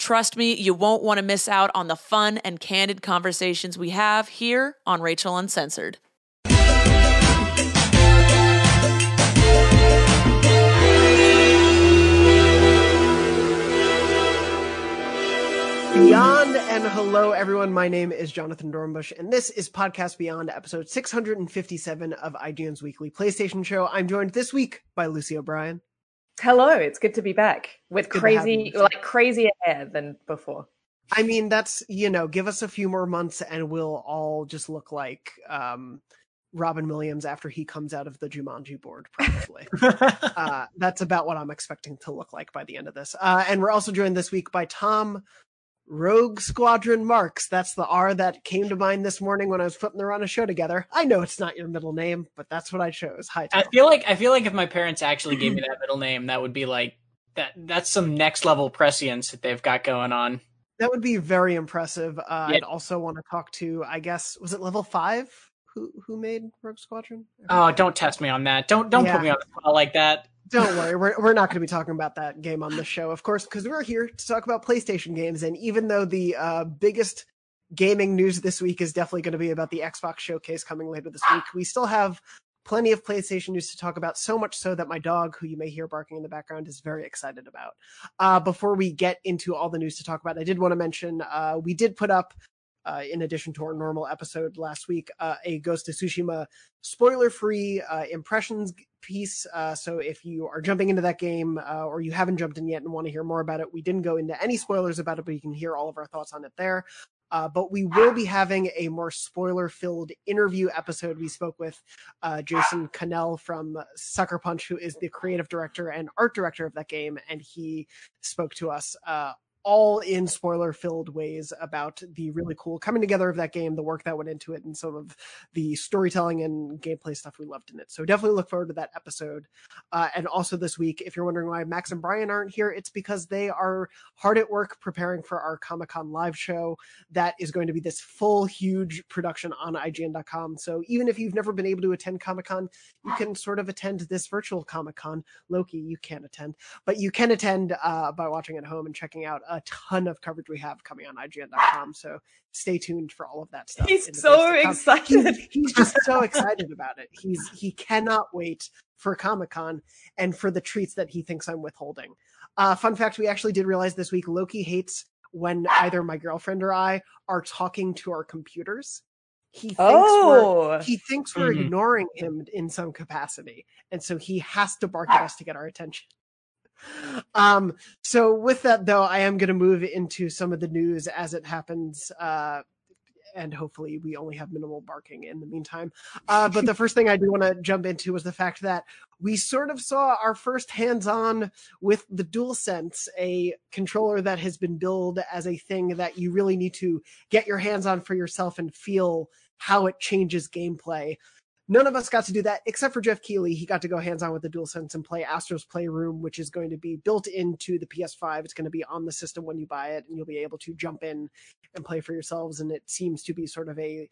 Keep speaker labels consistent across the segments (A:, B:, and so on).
A: Trust me, you won't want to miss out on the fun and candid conversations we have here on Rachel Uncensored.
B: Beyond and hello, everyone. My name is Jonathon Dornbush, and this is Podcast Beyond, episode 657 of IGN's weekly PlayStation show. I'm joined this week by Lucy O'Brien.
C: Hello, it's good to be back with
B: Good
C: crazy, like crazier hair than before.
B: I mean, that's, you know, give us a few more months and we'll all just look like um, Robin Williams after he comes out of the Jumanji board, probably. uh, that's about what I'm expecting to look like by the end of this. Uh, and we're also joined this week by Tom Rogue Squadron Marks. That's the R that came to mind this morning when I was putting the run a show together. I know it's not your middle name, but that's what I chose. Hi,
D: I feel like I feel like if my parents actually gave me that middle name, that would be like that. That's some next level prescience that they've got going on.
B: That would be very impressive. Uh,
D: Yeah.
B: I'd also want to talk to, I guess, was it level five? Who who made Rogue Squadron?
D: Oh, don't test me on that. Don't don't
B: Yeah.
D: put me on the spot like that.
B: Don't worry, we're we're not going to be talking about that game on the show, of course, because we're here to talk about PlayStation games. And even though the uh, biggest gaming news this week is definitely going to be about the Xbox showcase coming later this week, we still have plenty of PlayStation news to talk about. So much so that my dog, who you may hear barking in the background, is very excited about. Uh, before we get into all the news to talk about, I did want to mention uh, we did put up. Uh, in addition to our normal episode last week, uh, a Ghost of Tsushima spoiler-free uh, impressions piece. Uh, so if you are jumping into that game uh, or you haven't jumped in yet and want to hear more about it, we didn't go into any spoilers about it, but you can hear all of our thoughts on it there. Uh, but we will be having a more spoiler-filled interview episode. We spoke with Jason Connell from Sucker Punch, who is the creative director and art director of that game, and he spoke to us all in spoiler filled ways about the really cool coming together of that game, the work that went into it, and some of the storytelling and gameplay stuff we loved in it. So definitely look forward to that episode. Uh, and also this week, if you're wondering why Max and Brian aren't here, it's because they are hard at work preparing for our Comic Con live show. That is going to be this full, huge production on IGN.com. So even if you've never been able to attend Comic Con, you can sort of attend this virtual Comic Con. Loki, you can't attend, but you can attend uh, by watching at home and checking out a ton of coverage we have coming on IGN.com. So stay tuned for all of that stuff.
C: He's so
B: days to come.
C: excited.
B: He's, he's just so excited about it. He's he cannot wait for Comic Con and for the treats that he thinks I'm withholding. Uh, fun fact: we actually did realize this week Loki hates when either my girlfriend or I are talking to our computers. He thinks we're
C: Oh,
B: he thinks we're
D: Mhm.
B: ignoring him in some capacity and so he has to bark at us to get our attention um so with that though i am going to move into some of the news as it happens uh and hopefully we only have minimal barking in the meantime. Uh, but the first thing I do want to jump into was the fact that we sort of saw our first hands-on with the DualSense, a controller that has been billed as a thing that you really need to get your hands on for yourself and feel how it changes gameplay. None of us got to do that except for Geoff Keighley. He got to go hands on with the DualSense and play Astro's Playroom, which is going to be built into the PS5. It's going to be on the system when you buy it, and you'll be able to jump in and play for yourselves. And it seems to be sort of a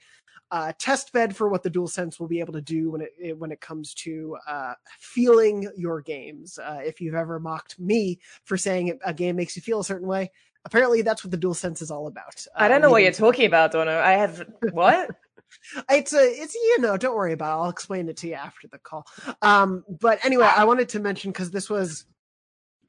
B: uh, test bed for what the DualSense will be able to do when it, when it comes to uh, feeling your games. Uh, if you've ever mocked me for saying a game makes you feel a certain way, apparently that's what the DualSense is all about.
C: I don't
B: Uh,
C: know what you're talking about, Dono. I have what?
B: It's a it's you know don't worry about it. I'll explain it to you after the call. Um but anyway i wanted to mention because this was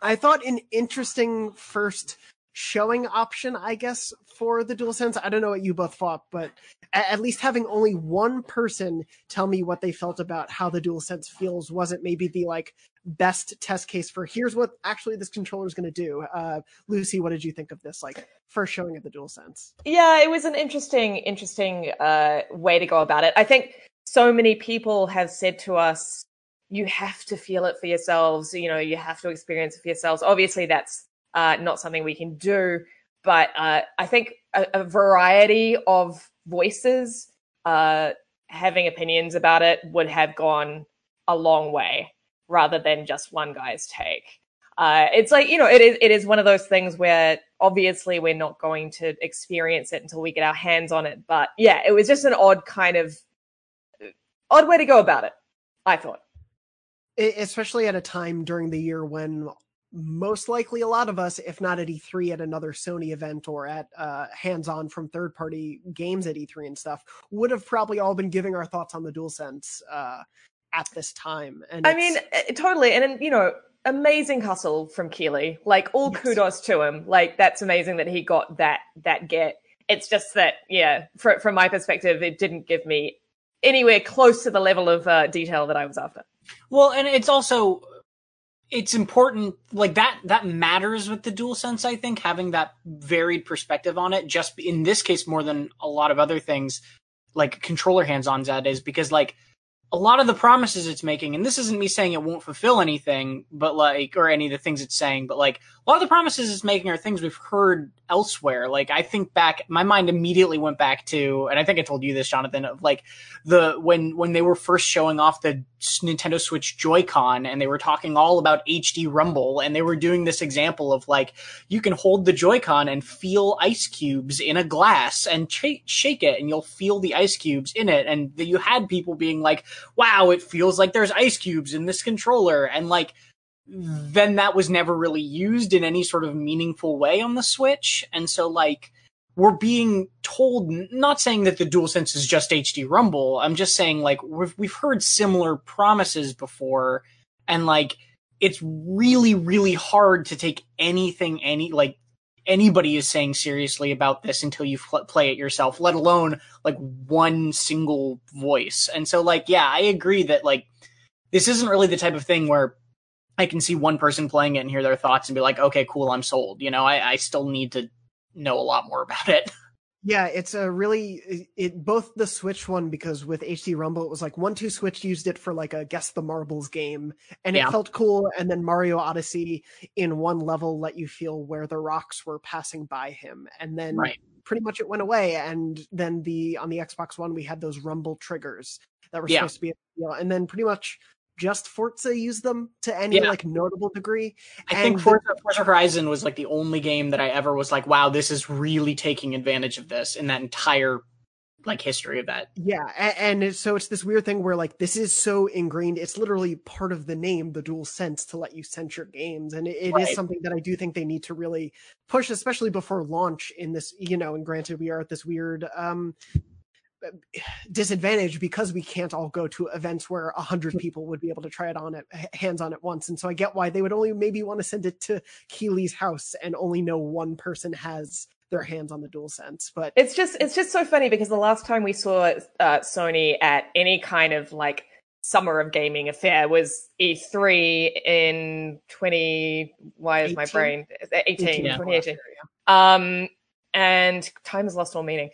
B: i thought an interesting first showing option, I guess, for the DualSense. I don't know what you both thought, but at, least having only one person tell me what they felt about how the DualSense feels wasn't maybe the like best test case for here's what actually this controller is going to do. Uh, Lucy, what did you think of this like first showing of the DualSense?
C: Yeah, it was an interesting, interesting uh, way to go about it. I think so many people have said to us, "You have to feel it for yourselves. You know, you have to experience it for yourselves." Obviously, that's uh, not something we can do, but uh, I think a, a, variety of voices uh, having opinions about it would have gone a long way rather than just one guy's take. Uh, it's like you know, it is it is one of those things where obviously we're not going to experience it until we get our hands on it. But yeah, it was just an odd kind of odd way to go about it. I thought,
B: especially at a time during the year when most likely a lot of us, if not at E3 at another Sony event or at uh, hands on from third party games at E3 and stuff, would have probably all been giving our thoughts on the DualSense uh, at this time. And
C: I mean, eh, totally. And, you know, amazing hustle from Keighley. Like, all yes. kudos to him. Like, that's amazing that he got that that get. It's just that, yeah, for, from my perspective, it didn't give me anywhere close to the level of uh, detail that I was after.
D: Well, and it's also it's important like that that matters with the dual sense i think having that varied perspective on it just in this case more than a lot of other things like controller hands-ons that is because like a lot of the promises it's making, and this isn't me saying it won't fulfill anything, but like, or any of the things it's saying, but like, a lot of the promises it's making are things we've heard elsewhere. Like, I think back, my mind immediately went back to, and I think I told you this, Jonathon, of like the, when, when they were first showing off the Nintendo Switch Joy-Con and they were talking all about HD Rumble and they were doing this example of like, you can hold the Joy-Con and feel ice cubes in a glass and ch- shake it and you'll feel the ice cubes in it. And that you had people being like, wow, it feels like there's ice cubes in this controller. And like, then that was never really used in any sort of meaningful way on the Switch. And so like, we're being told, not saying that the DualSense is just HD Rumble. I'm just saying like, we've, we've heard similar promises before. And like, it's really, really hard to take anything, any, like, anybody is saying seriously about this until you fl- play it yourself, let alone like one single voice. And so, like, yeah, I agree that like this isn't really the type of thing where I can see one person playing it and hear their thoughts and be like, okay, cool, I'm sold. You know, I, I still need to know a lot more about it.
B: Yeah, it's a really it both the Switch one because with HD Rumble it was like 1-2-Switch used it for like a guess the marbles game and it felt cool and then Mario Odyssey in one level let you feel where the rocks were passing by him and then right. pretty much it went away and then the on the Xbox One we had those rumble triggers that were yeah. supposed to be and then pretty much just Forza use them to any yeah. like notable degree.
D: I and think Forza, Forza Horizon was like the only game that I ever was like, wow, this is really taking advantage of this in that entire like history of that.
B: Yeah, and, and, so it's this weird thing where like this is so ingrained. It's literally part of the name, the dual sense, to let you sense your games, and it, it right. is something that I do think they need to really push, especially before launch. In this, you know, and granted, we are at this weird um disadvantage because we can't all go to events where a hundred hmm. people would be able to try it on it hands on at once. And so I get why they would only maybe want to send it to Keighley's house and only know one person has their hands on the dual sense but
C: it's just it's just so funny because the last time we saw uh, sony at any kind of like summer of gaming affair was e3 in 20 why is 18? my brain 18, 18 yeah. 2018 um and time has lost all meaning.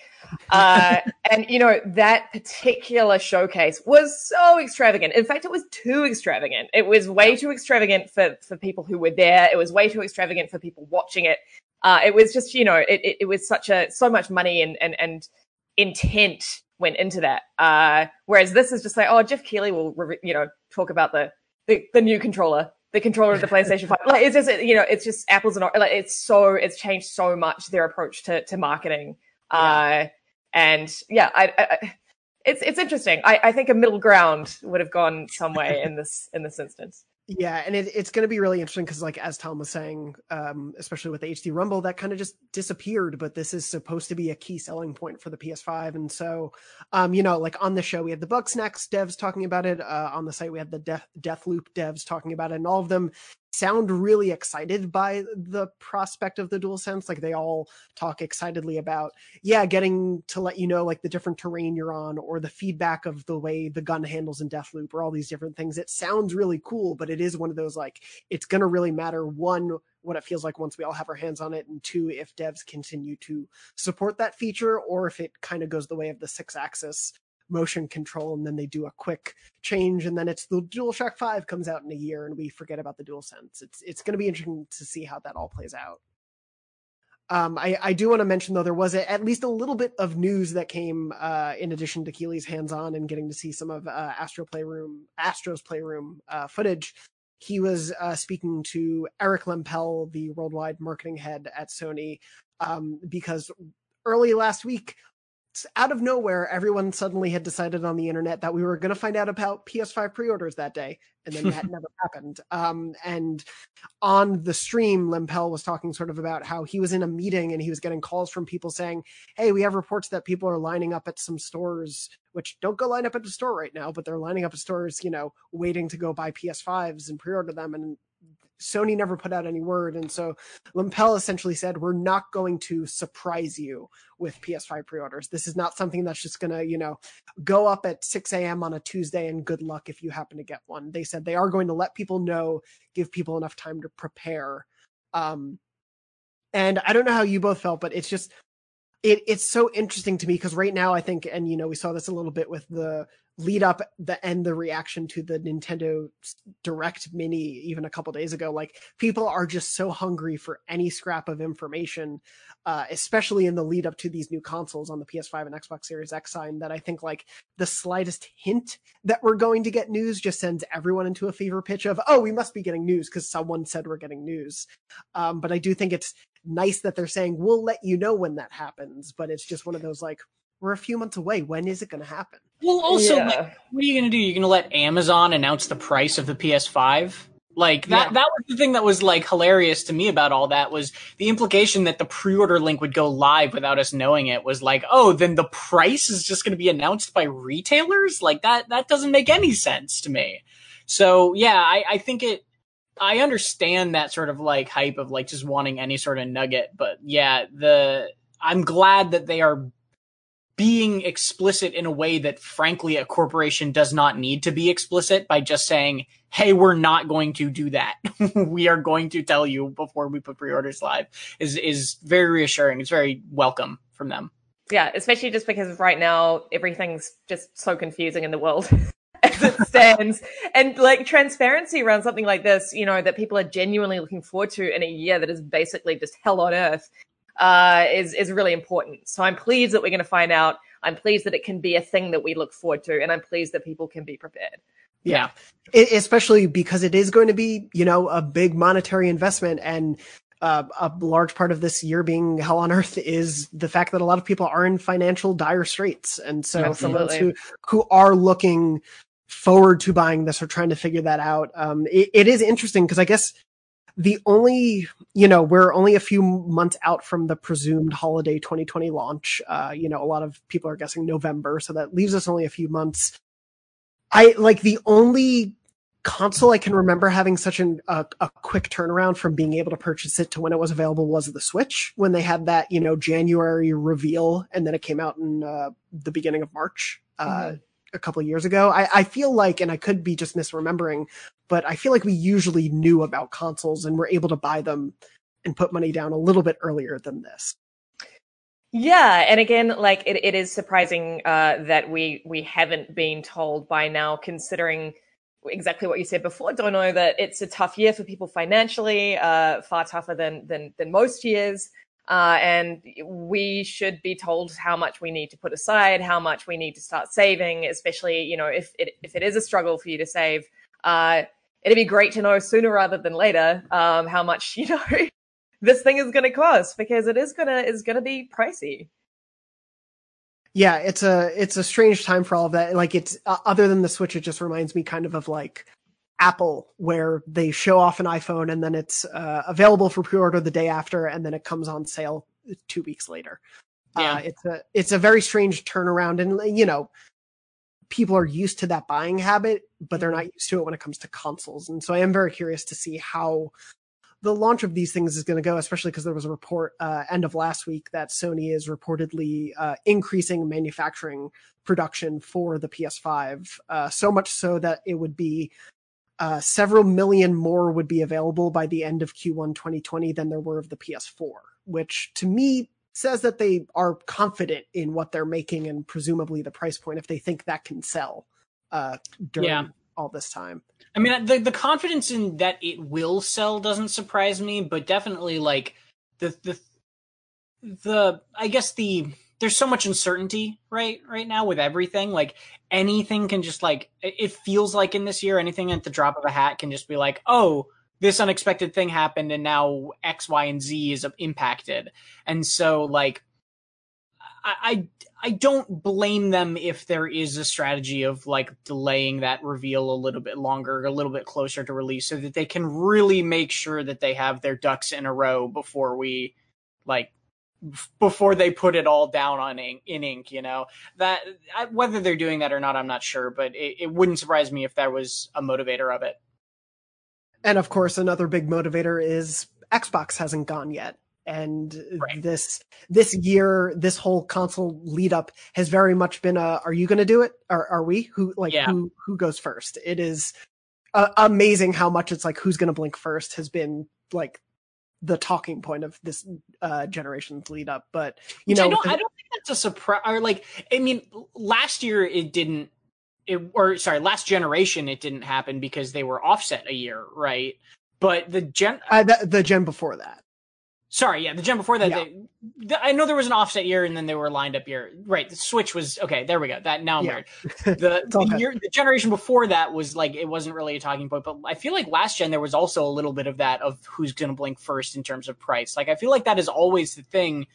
C: Uh, and you know that particular showcase was so extravagant. In fact, it was too extravagant. It was way too extravagant for for people who were there. It was way too extravagant for people watching it. Uh, it was just you know it, it, it was such a so much money and and and intent went into that. Uh, whereas this is just like oh Geoff Keighley will re- you know talk about the the, the new controller the controller of the PlayStation 5. Like it's just you know, it's just apples and like it's so it's changed so much their approach to to marketing. Yeah. Uh and yeah, I, I, it's it's interesting. I, I think a middle ground would have gone some way in this in this instance.
B: Yeah, and it, it's going to be really interesting because, like as Tom was saying, um, especially with the HD Rumble, that kind of just disappeared. But this is supposed to be a key selling point for the PS5, and so, um, you know, like on the show we had the Bugsnax devs talking about it. Uh, on the site we had the Deathloop devs talking about it, and all of them sound really excited by the prospect of the dual sense like they all talk excitedly about yeah getting to let you know like the different terrain you're on or the feedback of the way the gun handles in deathloop or all these different things. It sounds really cool but it is one of those like it's going to really matter one what it feels like once we all have our hands on it and two if devs continue to support that feature or if it kind of goes the way of the Sixaxis motion control and then they do a quick change and then it's the DualShock 5 comes out in a year and we forget about the DualSense. It's it's going to be interesting to see how that all plays out. Um, I, I do want to mention though there was a, at least a little bit of news that came uh, in addition to Keighley's hands-on and getting to see some of uh, Astro Playroom Astro's Playroom uh, footage. He was uh, speaking to Eric Lempel, the worldwide marketing head at Sony, um, because early last week out of nowhere, everyone suddenly had decided on the internet that we were going to find out about PS5 pre-orders that day, and then that never happened. Um, and on the stream, Lempel was talking sort of about how he was in a meeting and he was getting calls from people saying, "Hey, we have reports that people are lining up at some stores, which don't go line up at the store right now, but they're lining up at stores, you know, waiting to go buy PS5s and pre-order them." And Sony never put out any word. And so Lempel essentially said, we're not going to surprise you with PS5 pre-orders. This is not something that's just going to, you know, go up at 6 a.m. on a Tuesday and good luck if you happen to get one. They said they are going to let people know, give people enough time to prepare. Um, and I don't know how you both felt, but it's just, it, it's so interesting to me because right now I think, and you know, we saw this a little bit with the lead up the end the reaction to the Nintendo Direct Mini even a couple days ago. Like people are just so hungry for any scrap of information, uh, especially in the lead up to these new consoles on the PS5 and Xbox Series X sign. That I think like the slightest hint that we're going to get news just sends everyone into a fever pitch of oh we must be getting news because someone said we're getting news. Um, but I do think it's nice that they're saying we'll let you know when that happens. But it's just one of those like we're a few months away. When is it going to happen?
D: Well, also, yeah. like, what are you going to do? You're going to let Amazon announce the price of the PS5? Like that, yeah. that was the thing that was like hilarious to me about all that was the implication that the pre-order link would go live without us knowing it was like, oh, then the price is just going to be announced by retailers? Like that, that doesn't make any sense to me. So yeah, I, I think it, I understand that sort of like hype of like just wanting any sort of nugget, but yeah, the, I'm glad that they are being explicit in a way that frankly a corporation does not need to be explicit by just saying hey we're not going to do that. We are going to tell you before we put pre-orders live is is very reassuring. It's very welcome from them.
C: Yeah especially just because right now everything's just so confusing in the world as it stands. And like transparency around something like this you know that people are genuinely looking forward to in a year that is basically just hell on earth uh, is is really important. So I'm pleased that we're going to find out. I'm pleased that it can be a thing that we look forward to, and I'm pleased that people can be prepared.
B: Yeah, it, especially because it is going to be, you know, a big monetary investment, and uh, a large part of this year being hell on earth is the fact that a lot of people are in financial dire straits, and so Absolutely. who who are looking forward to buying this or trying to figure that out, um, it, it is interesting because I guess the only, you know, we're only a few months out from the presumed holiday 2020 launch. Uh, you know, a lot of people are guessing November, so that leaves us only a few months. I like the only console I can remember having such an, a, a quick turnaround from being able to purchase it to when it was available was the Switch when they had that, you know, January reveal and then it came out in uh, the beginning of March. Uh, mm-hmm a couple years ago. I, I feel like, and I could be just misremembering, but I feel like we usually knew about consoles and were able to buy them and put money down a little bit earlier than this.
C: Yeah, and again, like it, it is surprising uh, that we we haven't been told by now, considering exactly what you said before, Dono, that it's a tough year for people financially, uh, far tougher than than than most years. Uh, and we should be told how much we need to put aside, how much we need to start saving, especially, you know, if it, if it is a struggle for you to save, uh, it'd be great to know sooner rather than later, um, how much, you know, this thing is going to cost because it is going to, is going to be pricey.
B: Yeah, it's a, it's a strange time for all of that. Like it's, uh, other than the Switch, it just reminds me kind of of like, Apple, where they show off an iPhone and then it's uh, available for pre-order the day after, and then it comes on sale two weeks later. Yeah, uh, it's a it's a very strange turnaround, and you know, people are used to that buying habit, but they're not used to it when it comes to consoles. And so I am very curious to see how the launch of these things is going to go, especially because there was a report uh, end of last week that Sony is reportedly uh, increasing manufacturing production for the PS5, uh, so much so that it would be uh, several million more would be available by the end of Q1 2020 than there were of the PS4, which to me says that they are confident in what they're making and presumably the price point if they think that can sell uh, during yeah. all this time.
D: I mean, the the confidence in that it will sell doesn't surprise me, but definitely like the the the I guess the there's so much uncertainty right right now with everything. Like anything can just like it feels like in this year, anything at the drop of a hat can just be like, oh, this unexpected thing happened and now X, Y, and Z is impacted. And so like I, I I don't blame them if there is a strategy of like delaying that reveal a little bit longer, a little bit closer to release so that they can really make sure that they have their ducks in a row before we like before they put it all down on ink, in ink, you know that whether they're doing that or not, I'm not sure, but it, it wouldn't surprise me if that was a motivator of it.
B: And of course, another big motivator is Xbox hasn't gone yet. And right. this this year, this whole console lead up has very much been a are you gonna do it? Or are we? Who like yeah. who who goes first? It is uh, amazing how much it's like who's gonna blink first has been like the talking point of this uh generation's lead up. But you Which know,
D: I don't, I don't think that's a surprise. Or like, I mean, last year it didn't it, or sorry, last generation it didn't happen because they were offset a year, right? But the gen,
B: uh, the, the gen before that.
D: Sorry, yeah, the gen before that. Yeah. They, the, I know there was an offset year, and then they were lined up year. Right, the Switch was okay. There we go. That now I'm yeah. weird. The, the year, the generation before that was like it wasn't really a talking point, but I feel like last gen there was also a little bit of that of who's going to blink first in terms of price. Like I feel like that is always the thing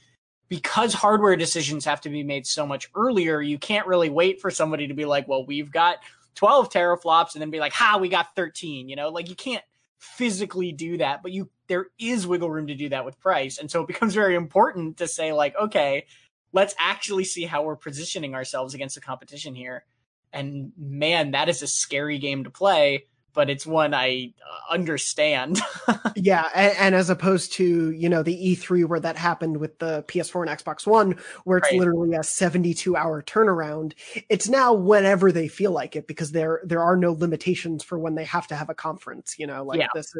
D: because hardware decisions have to be made so much earlier, you can't really wait for somebody to be like, well, we've got 12 teraflops and then be like, ha, we got 13, you know, like you can't physically do that, but you, there is wiggle room to do that with price. And so it becomes very important to say like, okay, let's actually see how we're positioning ourselves against the competition here. And man, that is a scary game to play but it's one I uh, understand.
B: yeah, and, and, as opposed to you know the E3 where that happened with the PS4 and Xbox One, where it's right. literally a 72 hour turnaround. It's now whenever they feel like it because there there are no limitations for when they have to have a conference. You know, like yeah. this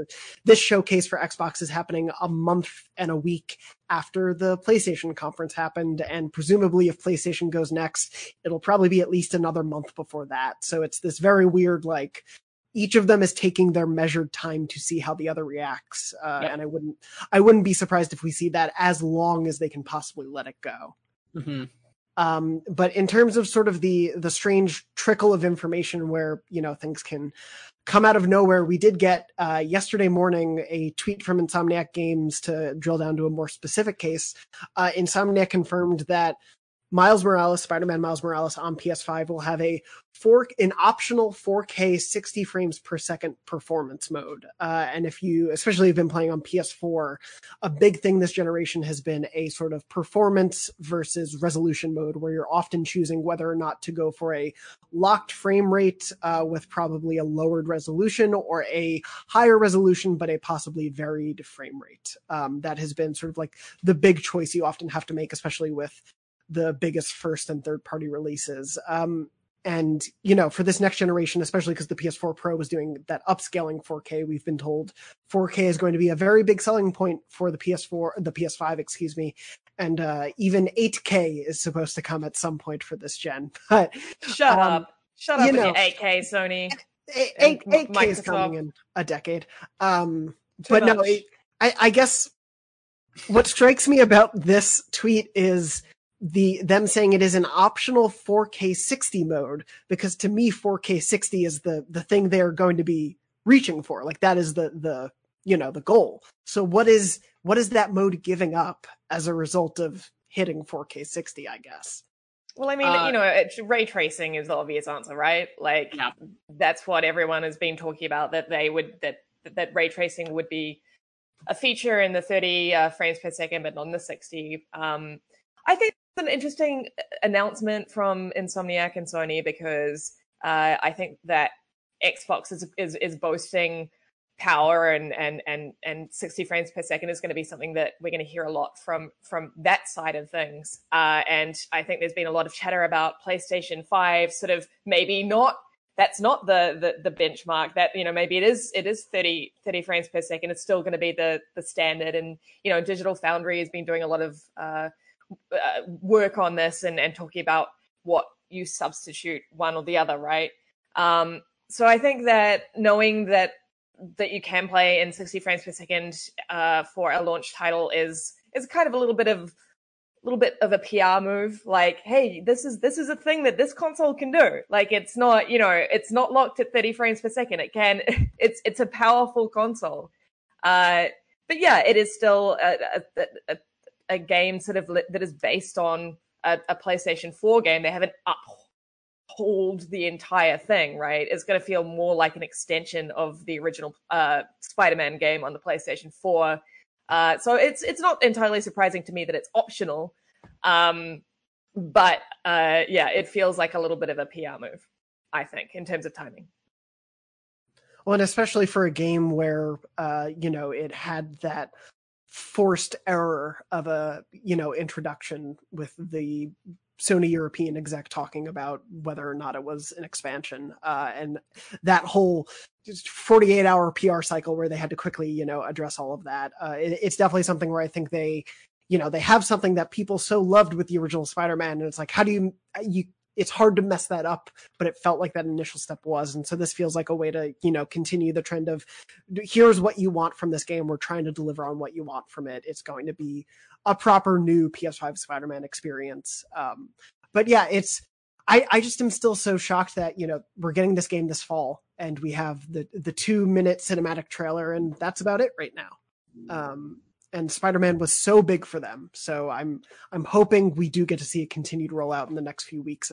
B: this showcase for Xbox is happening a month and a week after the PlayStation conference happened. And presumably, if PlayStation goes next, it'll probably be at least another month before that. So it's this very weird, like, each of them is taking their measured time to see how the other reacts uh, yep. and i wouldn't i wouldn't be surprised if we see that as long as they can possibly let it go mm-hmm. um, but in terms of sort of the the strange trickle of information where you know things can come out of nowhere we did get uh, yesterday morning a tweet from insomniac games to drill down to a more specific case uh, insomniac confirmed that Miles Morales, Spider-Man Miles Morales on PS5 will have a four an optional 4K 60 frames per second performance mode. Uh, and if you, especially if you've been playing on PS4, a big thing this generation has been a sort of performance versus resolution mode, where you're often choosing whether or not to go for a locked frame rate uh, with probably a lowered resolution or a higher resolution but a possibly varied frame rate. Um, that has been sort of like the big choice you often have to make, especially with the biggest first and third party releases. Um, and you know, for this next generation, especially because the PS4 Pro was doing that upscaling 4K, we've been told 4K is going to be a very big selling point for the PS4, the PS5, excuse me, and uh, even 8K is supposed to come at some point for this gen. But
C: shut um, up, shut up, you know, 8K, Sony.
B: 8, 8, 8K is coming in a decade. Um, but much. no, I, I guess what strikes me about this tweet is the them saying it is an optional 4K 60 mode because to me 4K 60 is the the thing they're going to be reaching for. Like that is the the you know the goal. So what is what is that mode giving up as a result of hitting 4K 60? I guess.
C: Well, I mean, uh, you know, it, ray tracing is the obvious answer, right? Like yeah. that's what everyone has been talking about that they would that that ray tracing would be a feature in the 30 uh, frames per second, but not in the 60. Um, I think an interesting uh, announcement from Insomniac and Sony because uh, I think that Xbox is is, is boasting power and and and and 60 frames per second is going to be something that we're going to hear a lot from from that side of things. Uh, and I think there's been a lot of chatter about PlayStation 5 sort of maybe not that's not the, the the benchmark that you know maybe it is it is 30 30 frames per second it's still going to be the the standard and you know digital foundry has been doing a lot of uh, uh, work on this and and talking about what you substitute one or the other right um, so i think that knowing that that you can play in 60 frames per second uh, for a launch title is is kind of a little bit of a little bit of a PR move, like, hey, this is this is a thing that this console can do. Like, it's not, you know, it's not locked at 30 frames per second. It can, it's it's a powerful console. Uh, but yeah, it is still a, a, a, a game sort of li- that is based on a, a, PlayStation 4 game. They haven't uphold the entire thing, right? It's going to feel more like an extension of the original uh, Spider-Man game on the PlayStation 4 uh, so it's it's not entirely surprising to me that it's optional, um, but uh, yeah, it feels like a little bit of a PR move, I think, in terms of timing.
B: Well, and especially for a game where uh, you know it had that forced error of a you know introduction with the Sony European exec talking about whether or not it was an expansion, uh, and that whole 48 hour PR cycle where they had to quickly, you know, address all of that. Uh, it, it's definitely something where I think they, you know, they have something that people so loved with the original Spider-Man, and it's like, how do you you? It's hard to mess that up, but it felt like that initial step was, and so this feels like a way to, you know, continue the trend of, here's what you want from this game. We're trying to deliver on what you want from it. It's going to be a proper new PS5 Spider-Man experience. Um, but yeah, it's I, I just am still so shocked that you know we're getting this game this fall and we have the the two minute cinematic trailer and that's about it right now. Um, and Spider-Man was so big for them, so I'm I'm hoping we do get to see a continued rollout in the next few weeks.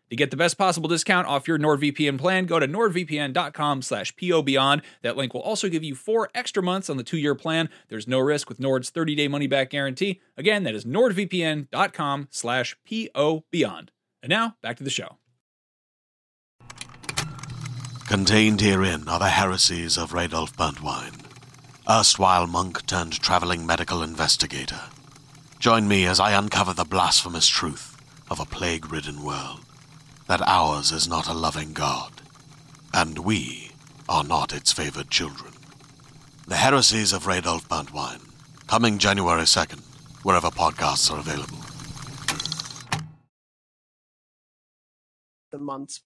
E: To get the best possible discount off your NordVPN plan, go to nordvpn.com slash pobeyond. That link will also give you four extra months on the two-year plan. There's no risk with Nord's 30-day money-back guarantee. Again, that is nordvpn.com slash pobeyond. And now, back to the show.
F: Contained herein are the heresies of Radolf Burntwine, erstwhile monk turned traveling medical investigator. Join me as I uncover the blasphemous truth of a plague ridden world that ours is not a loving God, and we are not its favored children. The Heresies of Radolf Burntwine, coming January 2nd, wherever podcasts are available.
B: The months.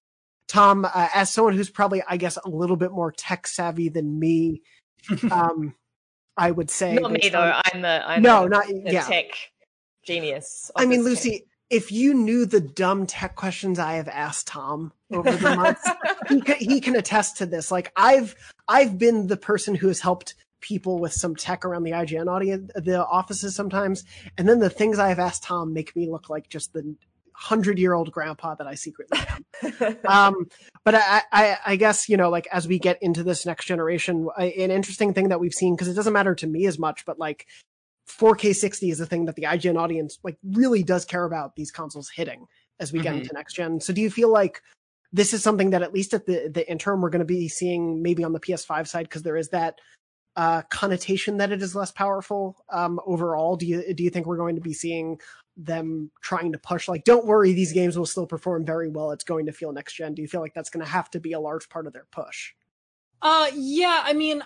B: Tom, uh, as someone who's probably, I guess, a little bit more tech savvy than me, um, I would say.
C: Not me though. I'm the I'm
B: no,
C: the,
B: not
C: the
B: yeah.
C: tech genius.
B: I mean, Lucy, if you knew the dumb tech questions I have asked Tom over the months, he, can, he can attest to this. Like I've I've been the person who has helped people with some tech around the IGN audience, the offices sometimes, and then the things I have asked Tom make me look like just the hundred year old grandpa that I secretly am. um, but I, I, I, guess you know, like as we get into this next generation, an interesting thing that we've seen because it doesn't matter to me as much, but like 4K 60 is the thing that the IGN audience like really does care about these consoles hitting as we get mm-hmm. into next gen. So do you feel like this is something that at least at the the interim we're going to be seeing maybe on the PS5 side because there is that uh, connotation that it is less powerful um, overall? Do you do you think we're going to be seeing them trying to push like don't worry these games will still perform very well it's going to feel next gen do you feel like that's going to have to be a large part of their push
D: uh yeah i mean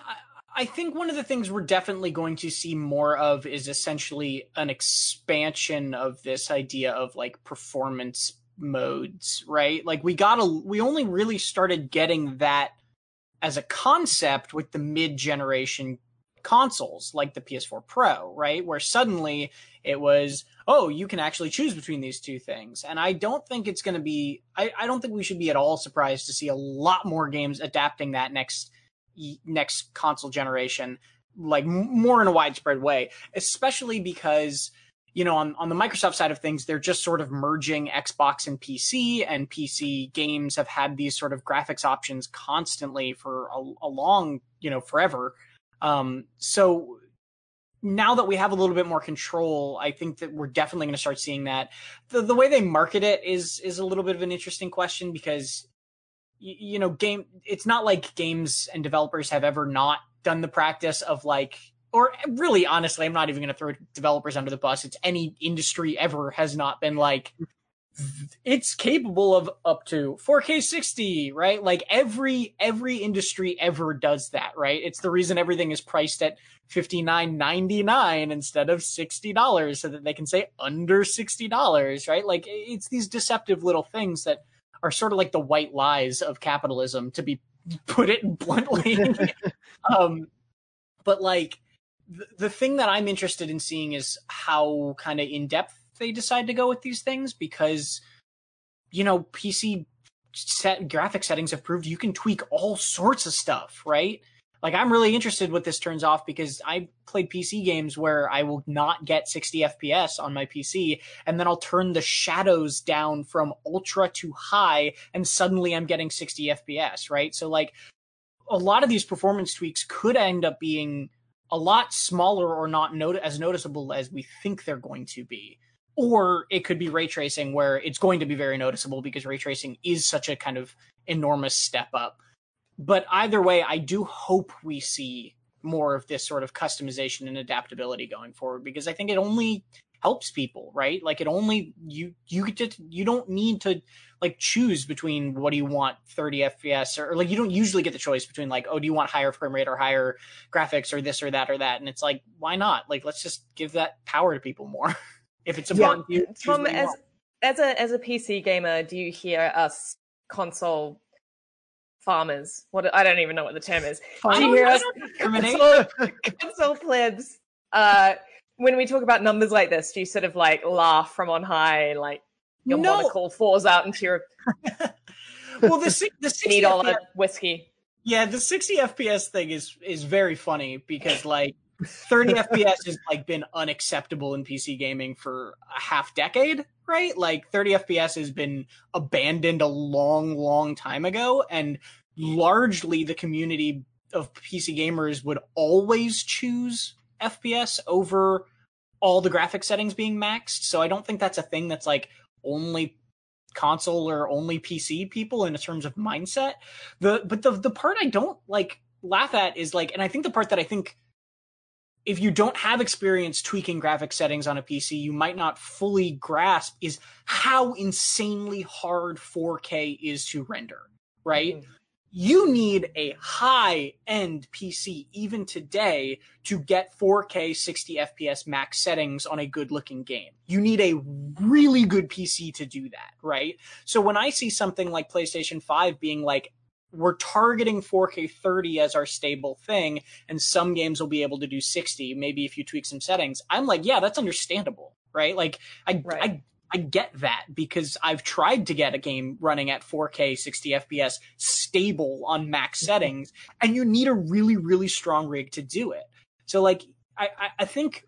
D: I think one of the things we're definitely going to see more of is essentially an expansion of this idea of like performance modes, right? Like we got a we only really started getting that as a concept with the mid-generation consoles like the PS4 Pro, right? Where suddenly it was, oh, you can actually choose between these two things. And I don't think it's going to be, I, I don't think we should be at all surprised to see a lot more games adapting that next next console generation like more in a widespread way especially because you know on, on the microsoft side of things they're just sort of merging xbox and pc and pc games have had these sort of graphics options constantly for a, a long you know forever um, so now that we have a little bit more control, I think that we're definitely going to start seeing that. The the way they market it is is a little bit of an interesting question because you, know, game. It's not like games and developers have ever not done the practice of like, or really, honestly, I'm not even going to throw developers under the bus. It's any industry ever has not been like, it's capable of up to 4K 60, right? Like every every industry ever does that, right? It's the reason everything is priced at 59.99 instead of $60 so that they can say under $60, right? Like it's these deceptive little things that are sort of like the white lies of capitalism to be put it bluntly. um, but like the, the thing that I'm interested in seeing is how kind of in depth they decide to go with these things because you know PC set graphic settings have proved you can tweak all sorts of stuff, right? Like I'm really interested what this turns off because I played PC games where I will not get 60 FPS on my PC and then I'll turn the shadows down from ultra to high and suddenly I'm getting 60 FPS, right? So like a lot of these performance tweaks could end up being a lot smaller or not not- as noticeable as we think they're going to be. Or it could be ray tracing where it's going to be very noticeable because ray tracing is such a kind of enormous step up but either way, I do hope we see more of this sort of customization and adaptability going forward because I think it only helps people, right? Like it only you you just you don't need to like choose between what do you want 30 FPS or, or, like you don't usually get the choice between like oh do you want higher frame rate or higher graphics or this or that or that and it's like why not like let's just give that power to people more if it's important
C: yeah. Tom as as a as a PC gamer do you hear us console farmers. What I don't even know what the term is. Do you hear us? Console, console plebs. Uh, when we talk about numbers like this, do you sort of like laugh from on high, like your no. monocle falls out into your
D: well, the the sixty
C: dollar whiskey.
D: Yeah, the sixty FPS thing is is very funny because like 30 FPS has like been unacceptable in PC gaming for a half decade, right? Like 30 FPS has been abandoned a long, long time ago, and largely the community of PC gamers would always choose FPS over all the graphic settings being maxed. So I don't think that's a thing that's like only console or only PC people in terms of mindset. The but the the part I don't like laugh at is like, and I think the part that I think if you don't have experience tweaking graphic settings on a PC, you might not fully grasp is how insanely hard 4K is to render, right? Mm-hmm. You need a high end PC even today to get 4K 60 FPS max settings on a good looking game. You need a really good PC to do that, right? So when I see something like PlayStation 5 being like, we're targeting 4K 30 as our stable thing, and some games will be able to do 60, maybe if you tweak some settings. I'm like, yeah, that's understandable, right? Like I
C: Right.
D: I I get that because I've tried to get a game running at 4K 60 FPS stable on max mm-hmm. settings, and you need a really, really strong rig to do it. So like I, I, I think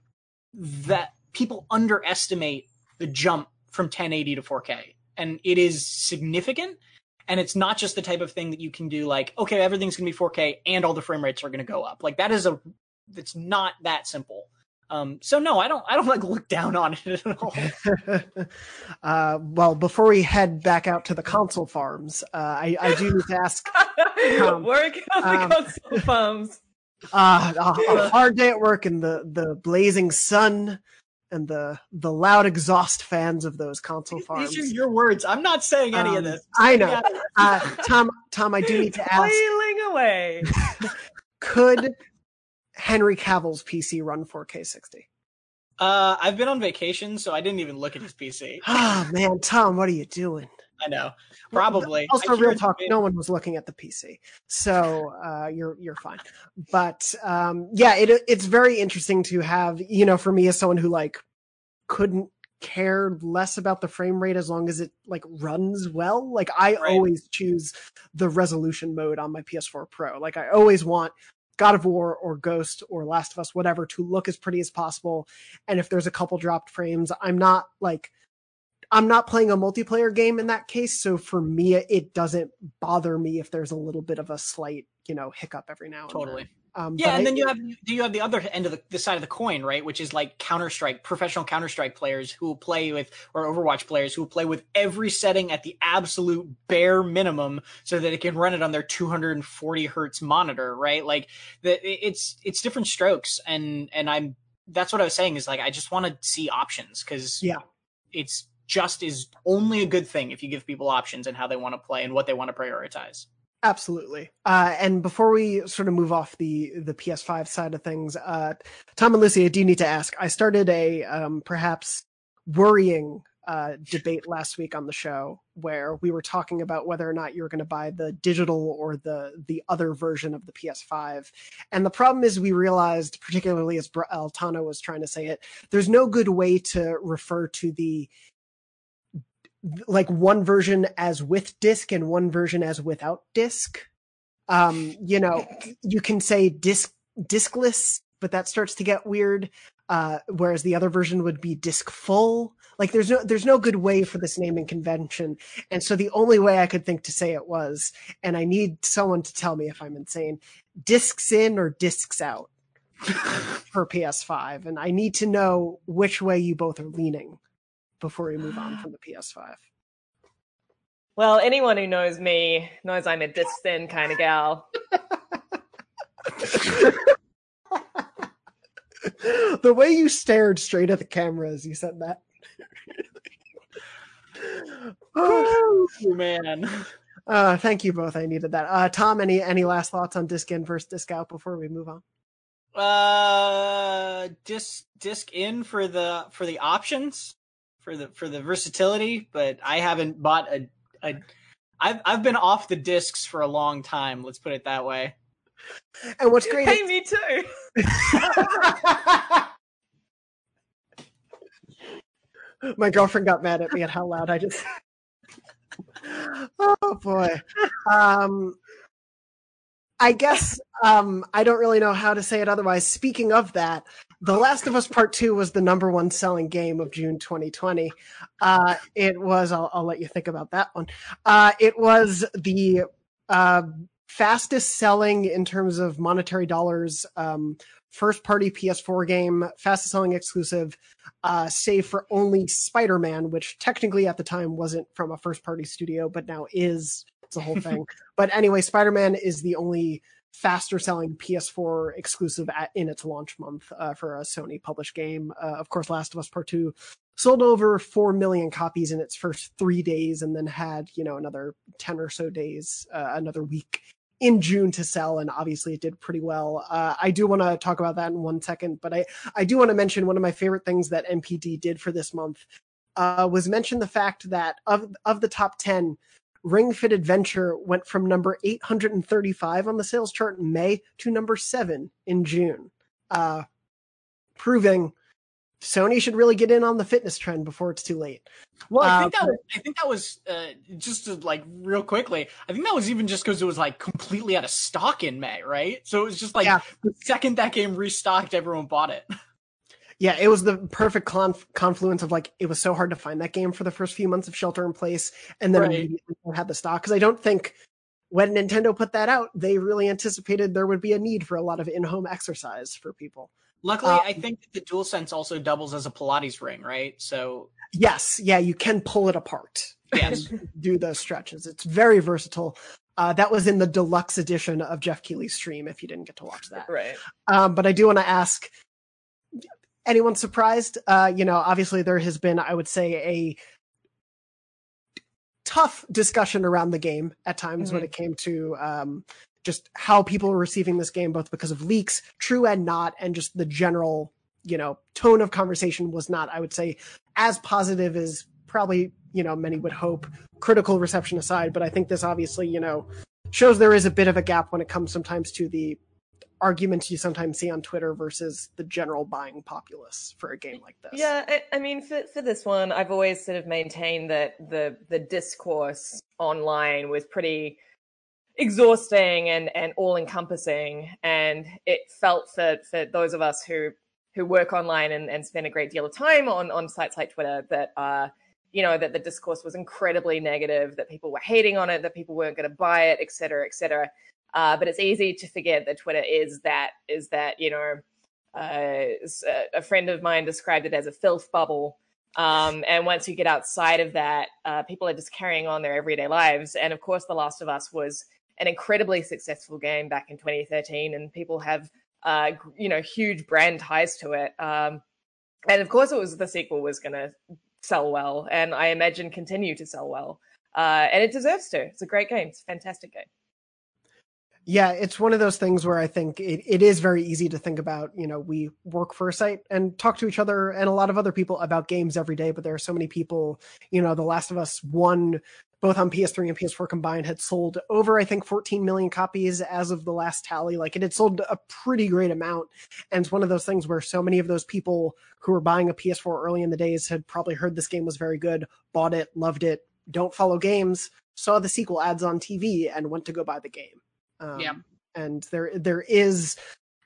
D: that people underestimate the jump from 1080 to 4K. And it is significant. And it's not just the type of thing that you can do like, okay, everything's gonna be 4K and all the frame rates are gonna go up. Like that is a it's not that simple. Um, so no, I don't I don't like look down on it at all.
B: uh, well, before we head back out to the console farms, uh, I, I do need to ask Um,
C: Work on
B: um,
C: the console farms.
B: uh, a, a hard day at work and the, the blazing sun and the the loud exhaust fans of those console farms.
D: These are your words. I'm not saying any of
B: Um,
D: this.
B: I know. Uh, Tom, Tom, I do need to ask:
C: away.
B: Could Henry Cavill's PC run 4K 60?
D: Uh, I've been on vacation, so I didn't even look at his PC.
B: Oh man, Tom, what are you doing?
D: I know. Probably.
B: Also, real talk. No one was looking at the PC, so uh, you're you're fine. But um, yeah, it it's very interesting to have. You know, for me as someone who like couldn't care less about the frame rate as long as it like runs well. Like I
D: Right.
B: always choose the resolution mode on my PS4 Pro. Like I always want God of War or Ghost or Last of Us, whatever, to look as pretty as possible. And if there's a couple dropped frames, I'm not like I'm not playing a multiplayer game in that case. So for me, it doesn't bother me if there's a little bit of a slight, you know, hiccup every now and then.
D: Totally.
B: then. Um,
D: Yeah, and
B: I-
D: then you have do you have the other end of the, the side of the coin, right? Which is like Counter Strike, professional Counter Strike players who will play with, or Overwatch players who will play with every setting at the absolute bare minimum, so that it can run it on their 240 hertz monitor, right? Like the, it's it's different strokes, and and I'm that's what I was saying is like I just want to see options because
B: Yeah.
D: it's just is only a good thing if you give people options and how they want to play and what they want to prioritize.
B: Absolutely. Uh, and before we sort of move off the the PS5 side of things, uh, Tom and Lucy, I do need to ask. I started a um, perhaps worrying uh, debate last week on the show where we were talking about whether or not you were going to buy the digital or the the other version of the PS5. And the problem is, we realized, particularly as Altano was trying to say it, there's no good way to refer to the like one version as with disc and one version as without disc. Um, you know, you can say disc discless, but that starts to get weird. Uh, whereas the other version would be disc full. Like there's no there's no good way for this naming convention. And so the only way I could think to say it was, and I need someone to tell me if I'm insane, discs in or discs out for PS5. And I need to know which way you both are leaning before we move on from the PS5.
C: Well, anyone who knows me knows I'm a disc thin kind of gal.
B: the way you stared straight at the camera as you said that.
D: Oh man.
B: uh, thank you both. I needed that. Uh, Tom, any any last thoughts on disc in versus disc out before we move on?
D: Uh, disc disc in for the for the options for the for the versatility, but I haven't bought a a. I've I've been off the discs for a long time. Let's put it that way.
B: And what's great?
C: Hey,
B: is-
C: me too.
B: My girlfriend got mad at me at how loud I just. oh boy. Um, I guess um, I don't really know how to say it otherwise. Speaking of that, The Last of Us Part Two was the number one selling game of June 2020. Uh, it was. I'll, I'll let you think about that one. Uh, it was the uh, fastest selling in terms of monetary dollars. Um, first party PS4 game, fastest selling exclusive, uh, save for only Spider Man, which technically at the time wasn't from a first party studio, but now is. It's a whole thing. but anyway, Spider Man is the only faster selling PS4 exclusive at, in its launch month uh, for a Sony published game. Uh, of course, Last of Us Part 2 sold over 4 million copies in its first three days and then had, you know, another 10 or so days, uh, another week in June to sell, and obviously it did pretty well. Uh, I do want to talk about that in one second, but I, I do want to mention one of my favorite things that NPD did for this month uh, was mention the fact that of of the top ten, Ring Fit Adventure went from number 835 on the sales chart in May to number seven in June, uh, proving Sony should really get in on the fitness trend before it's too late.
D: Well, I think
B: Uh,
D: that was, I think that was uh, just to, like real quickly. I think that was even just because it was like completely out of stock in May, right? So it was just like
B: Yeah.
D: the second that game restocked, everyone bought it.
B: Yeah, it was the perfect conf- confluence of like it was so hard to find that game for the first few months of Shelter in Place, and then
D: Right.
B: immediately had the stock. Because I don't think when Nintendo put that out, they really anticipated there would be a need for a lot of in-home exercise for people.
D: Luckily,
B: Um,
D: I think that the DualSense also doubles as a Pilates ring, right? So
B: Yes, yeah, you can pull it apart.
D: yes,
B: do those stretches. It's very versatile. Uh, that was in the deluxe edition of Geoff Keighley's stream. If you didn't get to watch that,
C: Right.
B: um, but I do want to ask: anyone surprised? Uh, you know, obviously there has been, I would say, a tough discussion around the game at times when it came to um, just how people were receiving this game, both because of leaks, true and not, and just the general, you know, tone of conversation was not, I would say, as positive as probably you know many would hope. Critical reception aside, but I think this obviously, you know, shows there is a bit of a gap when it comes sometimes to the arguments you sometimes see on Twitter versus the general buying populace for a game like this.
C: Yeah, I, I mean, for for this one, I've always sort of maintained that the the discourse online was pretty exhausting and and all encompassing, and it felt for for those of us who who work online and, and spend a great deal of time on on sites like Twitter that uh you know that the discourse was incredibly negative, that people were hating on it, that people weren't going to buy it, et cetera, et cetera. Uh, but it's easy to forget that Twitter is that is that you know uh, a- a friend of mine described it as a filth bubble. Um, and once you get outside of that, uh, people are just carrying on their everyday lives. And of course, The Last of Us was an incredibly successful game back in 2013, and people have uh, you know huge brand ties to it. Um, and of course, it was the sequel was going to sell well, and I imagine continue to sell well. Uh, and it deserves to. It's a great game. It's a fantastic game.
B: Yeah, it's one of those things where I think it, it is very easy to think about, you know, we work for a site and talk to each other and a lot of other people about games every day, but there are so many people, you know, The Last of Us 1, both on PS3 and PS4 combined, had sold over, I think, 14 million copies as of the last tally. Like it had sold a pretty great amount. And it's one of those things where so many of those people who were buying a PS4 early in the days had probably heard this game was very good, bought it, loved it, don't follow games, saw the sequel ads on TV, and went to go buy the game. Um,
D: Yeah.
B: And there there is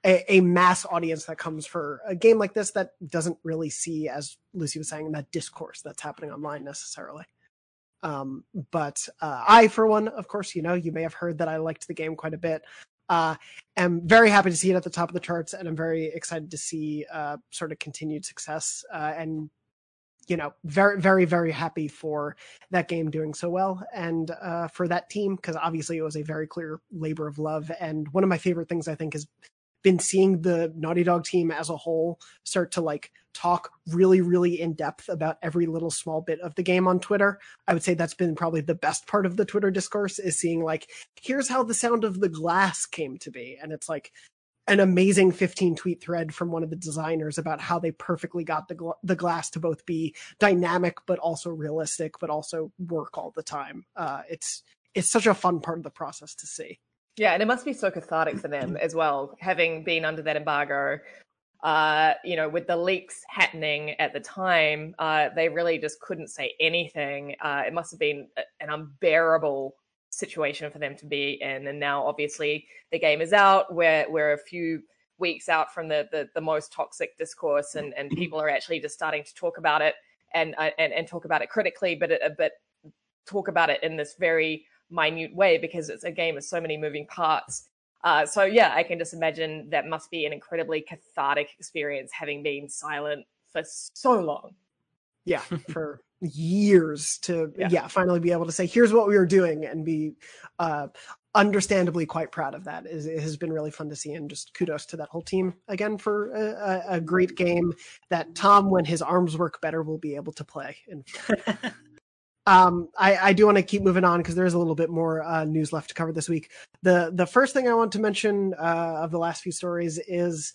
B: a, a mass audience that comes for a game like this that doesn't really see, as Lucy was saying, that discourse that's happening online necessarily. Um, but uh, I, for one, of course, you know, you may have heard that I liked the game quite a bit. Uh, am very happy to see it at the top of the charts, and I'm very excited to see uh, sort of continued success. Uh, and you know, very, very, very happy for that game doing so well and uh, for that team because obviously it was a very clear labor of love. And one of my favorite things I think has been seeing the Naughty Dog team as a whole start to like talk really, really in depth about every little small bit of the game on Twitter. I would say that's been probably the best part of the Twitter discourse is seeing like, here's how the sound of the glass came to be. And it's like, an amazing 15 tweet thread from one of the designers about how they perfectly got the gl- the glass to both be dynamic but also realistic but also work all the time. Uh, it's it's such a fun part of the process to see.
C: Yeah, and it must be so cathartic for them as well, having been under that embargo. Uh, you know, with the leaks happening at the time, uh, they really just couldn't say anything. Uh, it must have been an unbearable situation for them to be in. And now, obviously, the game is out. We're we're a few weeks out from the the, the most toxic discourse, and and people are actually just starting to talk about it and uh, and and talk about it critically, but it, but talk about it in this very minute way because it's a game with so many moving parts. Uh, so yeah, I can just imagine that must be an incredibly cathartic experience having been silent for so long.
B: Yeah, for years to yeah.
C: Yeah.
B: finally be able to say here's what we were doing and be uh understandably quite proud of that is it has been really fun to see and just kudos to that whole team again for a, a, great game that tom when his arms work better will be able to play in um i i do want to keep moving on because there's a little bit more uh news left to cover this week the the first thing i want to mention uh of the last few stories is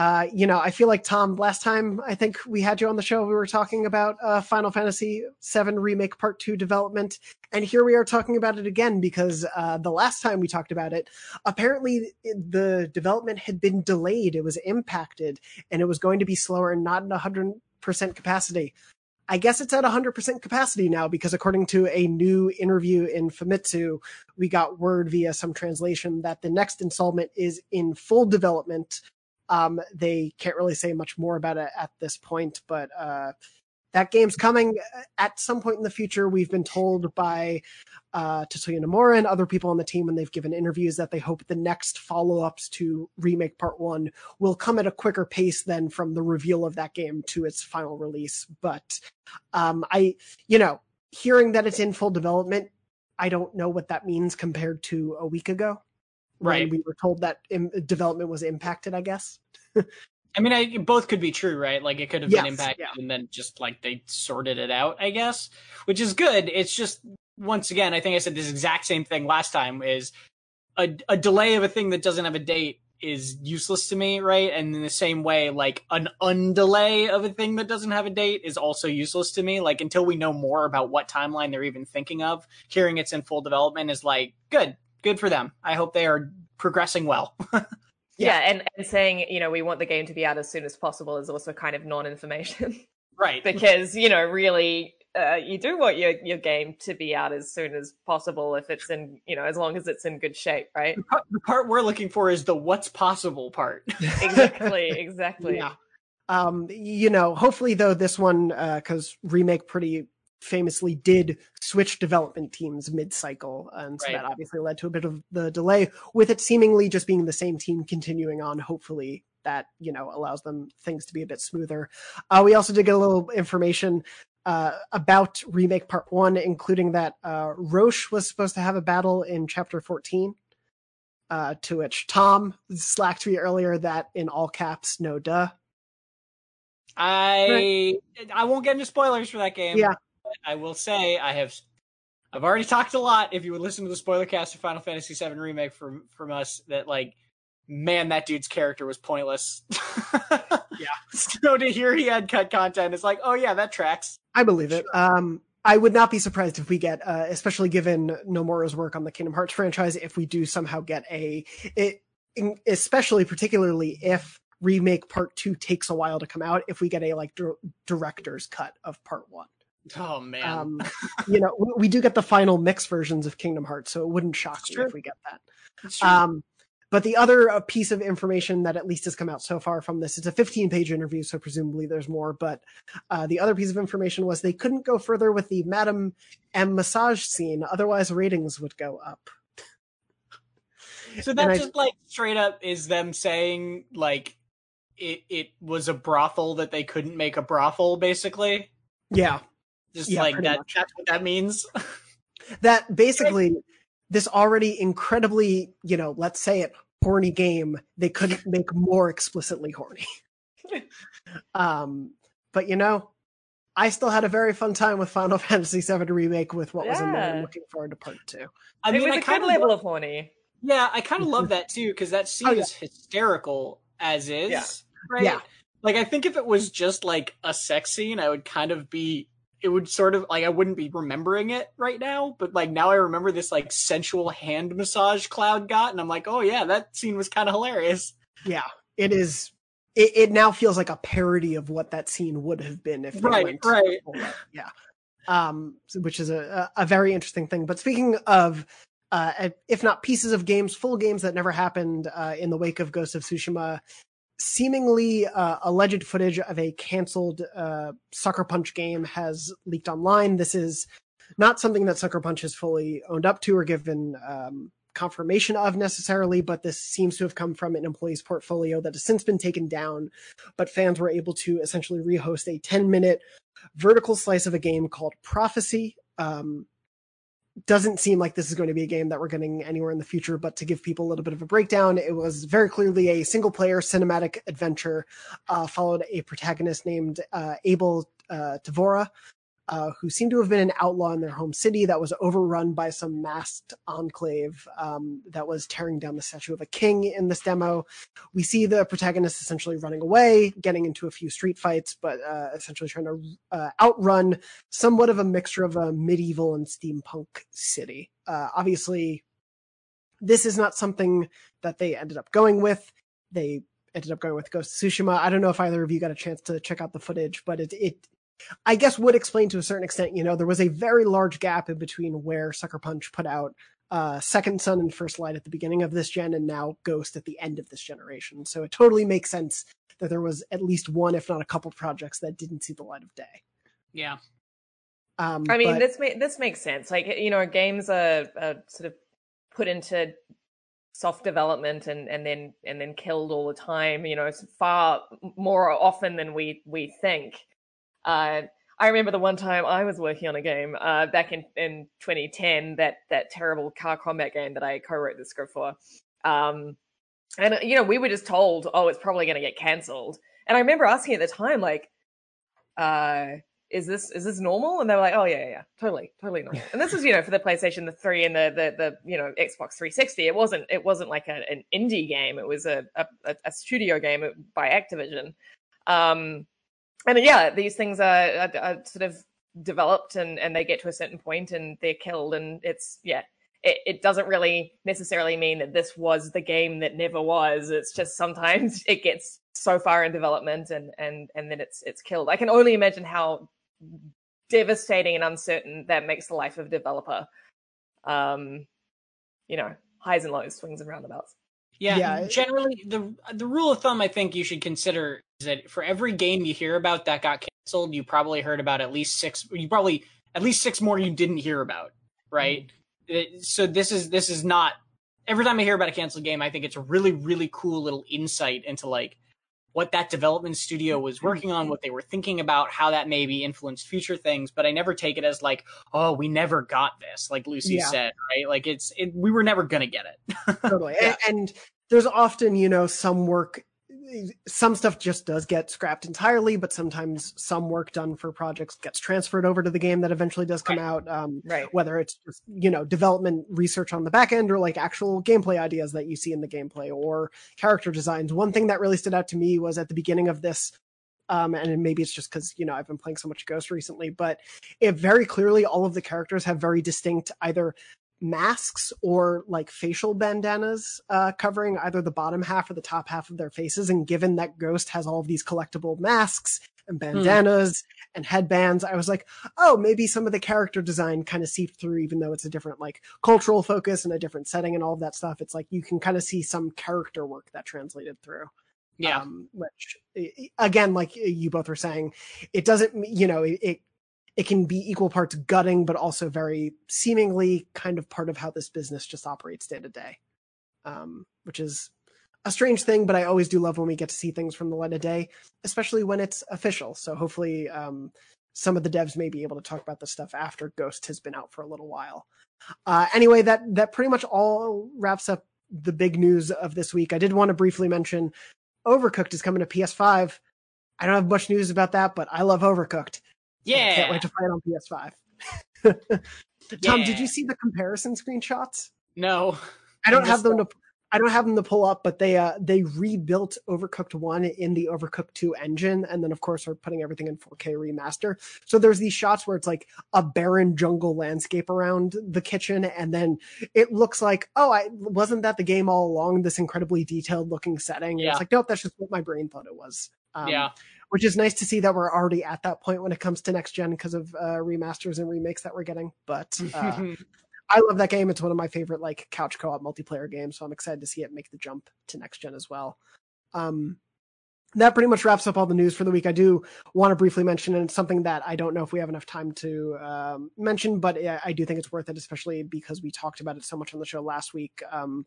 B: uh, you know, I feel like Tom. Last time I think we had you on the show, we were talking about uh, Final Fantasy VII Remake Part Two development, and here we are talking about it again because uh, the last time we talked about it, apparently the development had been delayed. It was impacted, and it was going to be slower and not at hundred percent capacity. I guess it's at 100% capacity now because according to a new interview in Famitsu, we got word via some translation that the next installment is in full development um, they can't really say much more about it at this point, but uh, that game's coming at some point in the future. We've been told by uh, Tetsuya Nomura and other people on the team when they've given interviews that they hope the next follow ups to Remake Part 1 will come at a quicker pace than from the reveal of that game to its final release. But um, I, you know, hearing that it's in full development, I don't know what that means compared to a week ago
D: right.
B: we were told that Im- development was impacted, I guess.
D: I mean, I, both could be true, right? Like it could have
B: Yes,
D: been impacted
B: yeah.
D: and then just like they sorted it out, I guess, which is good. It's just once again, I think I said this exact same thing last time is a, a delay of a thing that doesn't have a date is useless to me, right? And in the same way, like an undelay of a thing that doesn't have a date is also useless to me. Like until we know more about what timeline they're even thinking of, hearing it's in full development is like good, good for them. I hope they are progressing well.
C: Yeah, and, and saying, you know, we want the game to be out as soon as possible is also kind of non information.
D: right.
C: because, you know, really uh, you do want your, your game to be out as soon as possible if it's in, you know, as long as it's in good shape, right?
D: The part, the part we're looking for is the what's possible part.
C: exactly, exactly.
B: Yeah. Um, you know, hopefully though this one, because remake pretty famously did switch development teams mid-cycle, and so
D: Right.
B: that obviously led to a bit of the delay. With it seemingly just being the same team continuing on, hopefully that you know allows them things to be a bit smoother. Uh, we also did get a little information uh, about remake part one, including that uh, Roche was supposed to have a battle in chapter fourteen. Uh, to which Tom slacked me earlier that in all caps, no duh.
D: I I won't get into spoilers for that game.
B: Yeah.
D: I will say I have I've already talked a lot. If you would listen to the spoiler cast of Final Fantasy VII remake from from us, that like man, that dude's character was pointless.
B: Yeah.
D: So to hear he had cut content, it's like, oh yeah, that tracks.
B: I believe it. Um, I would not be surprised if we get, uh, especially given Nomura's work on the Kingdom Hearts franchise, if we do somehow get a, it, especially particularly if remake part two takes a while to come out, if we get a like dir- director's cut of part one.
D: Oh man.
B: Um, you know, we, we do get the final mix versions of Kingdom Hearts, so it wouldn't shock me if we get that. Um, but the other uh, piece of information that at least has come out so far from this, it's a 15 page interview, so presumably there's more. But uh, the other piece of information was they couldn't go further with the Madame M massage scene, otherwise ratings would go up.
D: So
B: And
D: that
B: I-
D: just like straight up is them saying like it it was a brothel that they couldn't make a brothel, basically.
B: Yeah,
D: Just
B: Yeah,
D: like that.
B: much.
D: That's what that means.
B: that basically this already incredibly, you know, let's say it, horny game, they couldn't make more explicitly horny. um, but you know, I still had a very fun time with Final Fantasy VII Remake with what was in there. I'm looking forward to part two.
D: I
C: it
D: mean,
C: was
D: I
C: a
D: kind of
C: level of horny.
D: Yeah, I kind of love that too because that scene
B: Oh, yeah.
D: is hysterical as is.
C: Yeah.
D: Right.
B: Yeah.
D: Like I think if it was just like a sex scene, I would kind of be. It would sort of like I wouldn't be remembering it right now, but like now I remember this like sensual hand massage Cloud got, and I'm like, oh yeah, that scene was kind of hilarious.
B: Yeah, it is. It, it now feels like a parody of what that scene would have been if
D: Right, right.
B: Yeah, um, which is a, a a very interesting thing. But speaking of, uh, if not pieces of games, full games that never happened uh, in the wake of Ghost of Tsushima, seemingly uh, alleged footage of a canceled uh, Sucker Punch game has leaked online. This is not something that Sucker Punch has fully owned up to or given um, confirmation of necessarily, but this seems to have come from an employee's portfolio that has since been taken down. But fans were able to essentially rehost a 10 minute vertical slice of a game called Prophecy. Um, doesn't seem like this is going to be a game that we're getting anywhere in the future, but to give people a little bit of a breakdown, it was very clearly a single player cinematic adventure, uh, followed a protagonist named uh, Abel uh, Tavora, uh, who seem to have been an outlaw in their home city that was overrun by some masked enclave um, that was tearing down the statue of a king in this demo. We see the protagonist essentially running away, getting into a few street fights, but uh, essentially trying to uh, outrun somewhat of a mixture of a medieval and steampunk city. Uh, obviously, this is not something that they ended up going with. They ended up going with Ghost Tsushima. I don't know if either of you got a chance to check out the footage, but it, it I guess would explain to a certain extent, you know, there was a very large gap in between where Sucker Punch put out uh, Second Sun and First Light at the beginning of this gen and now Ghost at the end of this generation. So it totally makes sense that there was at least one, if not a couple projects that didn't see the light of day.
D: Yeah.
B: Um,
C: I mean,
B: but-
C: this ma- this makes sense. Like you know, games are, are sort of put into soft development and and then and then killed all the time. You know, it's far more often than we we think. Uh, I remember the one time I was working on a game uh, back in, in 2010, that that terrible car combat game that I co-wrote the script for. Um, and you know, we were just told, oh, it's probably going to get cancelled. And I remember asking at the time, like, uh, is this is this normal? And they were like, oh yeah, yeah, totally, totally normal. And this was you know for the PlayStation, the three, and the the the you know Xbox 360. It wasn't it wasn't like a, an indie game. It was a, a a studio game by Activision. Um, and yeah, these things are, are, are sort of developed and and they get to a certain point and they're killed, and it's yeah. It, it doesn't really necessarily mean that this was the game that never was. It's just sometimes it gets so far in development and and and then it's it's killed. I can only imagine how devastating and uncertain that makes the life of a developer. Um, you know, highs and lows, swings and roundabouts.
D: Yeah,
B: Yeah.
D: generally the the rule of thumb I think you should consider is that for every game you hear about that got canceled, you probably heard about at least six. You probably at least six more you didn't hear about, right? Mm-hmm. It- so this is this is not every time I hear about a canceled game, I think it's a really really cool little insight into like what that development studio was mm-hmm. working on, what they were thinking about, how that maybe influenced future things. But I never take it as like, oh, we never got this, like Lucy
B: Yeah.
D: said, right? Like it's it, we were never gonna get it.
B: totally.
D: Yeah.
B: And, and there's often, you know, some work, some stuff just does get scrapped entirely, but sometimes some work done for projects gets transferred over to the game that eventually does come
D: Right.
B: out. Um,
C: Right.
B: whether it's just, you know, development research on the back end or like actual gameplay ideas that you see in the gameplay or character designs. One thing that really stood out to me was at the beginning of this. Um, and maybe it's just because you know I've been playing so much Ghost recently, but it very clearly all of the characters have very distinct either masks or like facial bandanas uh, covering either the bottom half or the top half of their faces. And given that Ghost has all of these collectible masks and bandanas and headbands, I was like, oh, maybe some of the character design kind of seeped through, even though it's a different like cultural focus and a different setting and all of that stuff. It's like you can kind of see some character work that translated through.
D: Yeah.
B: Um, which again, like you both were saying, it doesn't, you know, it, it it can be equal parts gutting, but also very seemingly kind of part of how this business just operates day to day. Um, which is a strange thing, but I always do love when we get to see things from the light of day, especially when it's official. So hopefully, um, some of the devs may be able to talk about this stuff after Ghost has been out for a little while. Uh, anyway, that that pretty much all wraps up the big news of this week. I did want to briefly mention Overcooked is coming to PS5. I don't have much news about that, but I love Overcooked. I can't wait to play it on PS5. Tom, did you see the comparison screenshots?
D: No.
B: I don't have them to I don't have them to pull up, but they uh they rebuilt Overcooked 1 in the Overcooked 2 engine and then of course are putting everything in 4K remaster. So there's these shots where it's like a barren jungle landscape around the kitchen and then it looks like, oh, I wasn't that the game all along this incredibly detailed looking setting.
D: Yeah.
B: It's like, nope, that's just what my brain thought it was. Um,
D: yeah.
B: Which is nice to see that we're already at that point when it comes to next gen because of uh, remasters and remakes that we're getting. But uh, I love that game. It's one of my favorite like couch co-op multiplayer games, so I'm excited to see it make the jump to next gen as well. Um, that pretty much wraps up all the news for the week. I do want to briefly mention, and it's something that I don't know if we have enough time to um, mention, but I, I do think it's worth it, especially because we talked about it so much on the show last week. Um,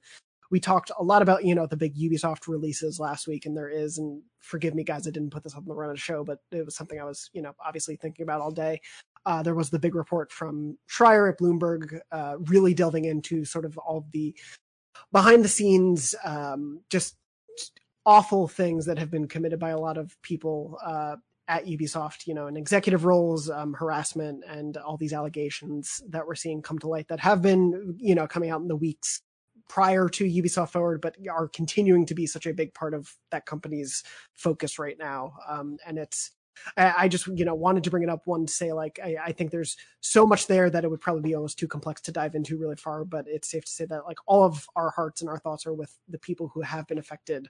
B: we talked a lot about you know the big Ubisoft releases last week, and there is, and forgive me guys, I didn't put this on the run of the show, but it was something I was you know obviously thinking about all day. Uh, there was the big report from Schreier at Bloomberg, uh, really delving into sort of all the behind the scenes, um, just awful things that have been committed by a lot of people uh, at Ubisoft, you know, in executive roles, um, harassment, and all these allegations that we're seeing come to light that have been, you know, coming out in the weeks prior to Ubisoft Forward, but are continuing to be such a big part of that company's focus right now. Um, and it's, I, just, you know, wanted to bring it up one to say, like, I, I, think there's so much there that it would probably be almost too complex to dive into really far, but it's safe to say that, like, all of our hearts and our thoughts are with the people who have been affected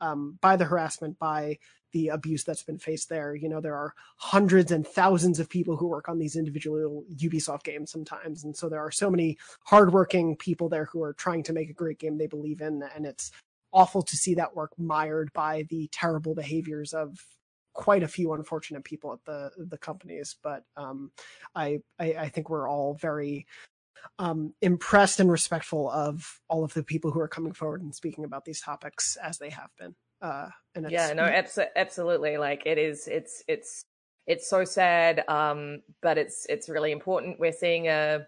B: um, by the harassment, by the abuse that's been faced there. You know, there are hundreds and thousands of people who work on these individual Ubisoft games sometimes. And so there are so many hardworking people there who are trying to make a great game they believe in. And it's awful to see that work mired by the terrible behaviors of quite a few unfortunate people at the the companies. But um, I, I, I think we're all very um, impressed and respectful of all of the people who are coming forward and speaking about these topics as they have been. Uh, and
C: yeah, no, abs- absolutely. Like it is, it's, it's, it's so sad. Um, but it's, it's really important. We're seeing a,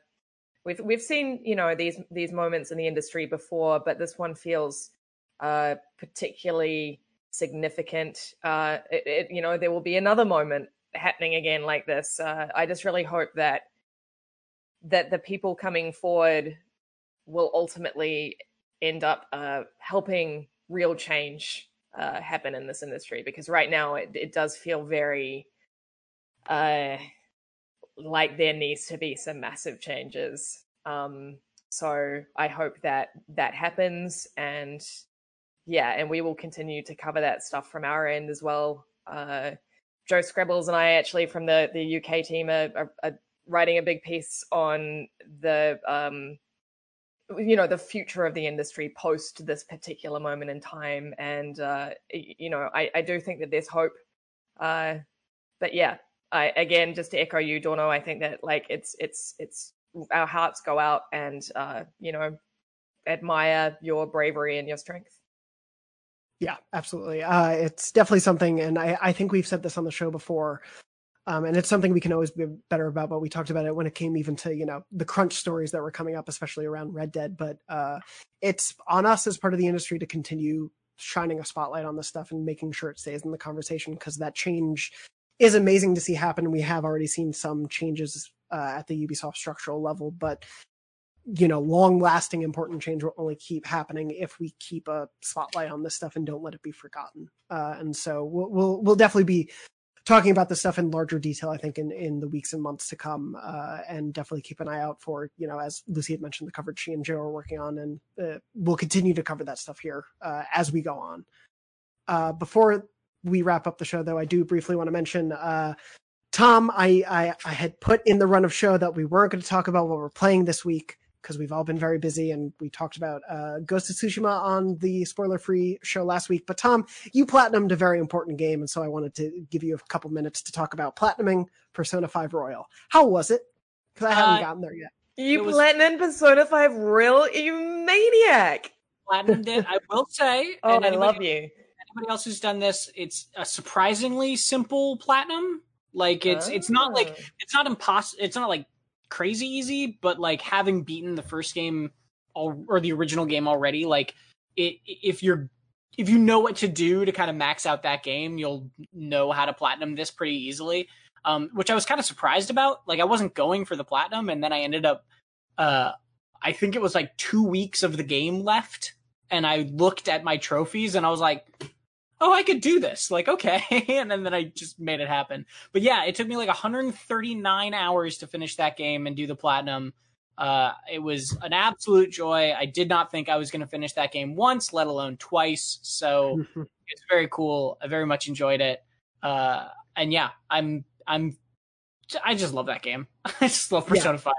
C: we've, we've seen, you know, these, these moments in the industry before, but this one feels, uh, particularly significant. Uh, it, it, you know, there will be another moment happening again like this. Uh, I just really hope that, that the people coming forward will ultimately end up uh, helping real change uh, happen in this industry because right now it, it does feel very uh, like there needs to be some massive changes. Um, so I hope that that happens and yeah, and we will continue to cover that stuff from our end as well. Uh, Joe Skrebels and I actually from the, the UK team are, are, are writing a big piece on the um, you know the future of the industry post this particular moment in time. And uh you know i i do think that there's hope. Uh but yeah i again just to echo you dorno i think that like it's it's it's our hearts go out and uh you know admire your bravery and your strength.
B: Yeah absolutely. Uh it's definitely something and i i think we've said this on the show before um, and it's something we can always be better about, but we talked about it when it came even to, you know, the crunch stories that were coming up, especially around Red Dead. But uh, it's on us as part of the industry to continue shining a spotlight on this stuff and making sure it stays in the conversation because that change is amazing to see happen. We have already seen some changes uh, at the Ubisoft structural level, but you know, long lasting important change will only keep happening if we keep a spotlight on this stuff and don't let it be forgotten. Uh, and so we'll, we'll, we'll definitely be talking about this stuff in larger detail, I think, in, in the weeks and months to come. Uh, and definitely keep an eye out for, you know, as Lucy had mentioned, the coverage she and Joe are working on. And uh, we'll continue to cover that stuff here uh, as we go on. Uh, before we wrap up the show, though, I do briefly want to mention uh, Tom, I, I, I had put in the run of show that we weren't going to talk about what we're playing this week because we've all been very busy and we talked about uh, Ghost of Tsushima on the spoiler free show last week. But Tom, you platinumed a very important game, and so I wanted to give you a couple minutes to talk about platinuming Persona 5 Royal. How was it? Because I haven't uh, gotten there yet.
C: You was... platinumed Persona 5 Royal? You maniac!
D: Platinumed it. I will say.
C: oh, I love you.
D: Anybody else who's done this, it's a surprisingly simple platinum. Like it's oh. it's not like oh. it's not impossible. It's not like crazy easy, but like having beaten the first game all, or the original game already, like it if you're if you know what to do to kind of max out that game, you'll know how to platinum this pretty easily. Um, which I was kind of surprised about. Like I wasn't going for the platinum, and then I ended up. Uh, I think it was like two weeks of the game left, and I looked at my trophies, and I was like, oh, I could do this. Like, okay. and then, then I just made it happen. But yeah, it took me like 139 hours to finish that game and do the platinum. Uh, it was an absolute joy. I did not think I was going to finish that game once, let alone twice. So it's very cool. I very much enjoyed it. Uh, and yeah, I'm, I'm, I just love that game. I just love Persona yeah. 5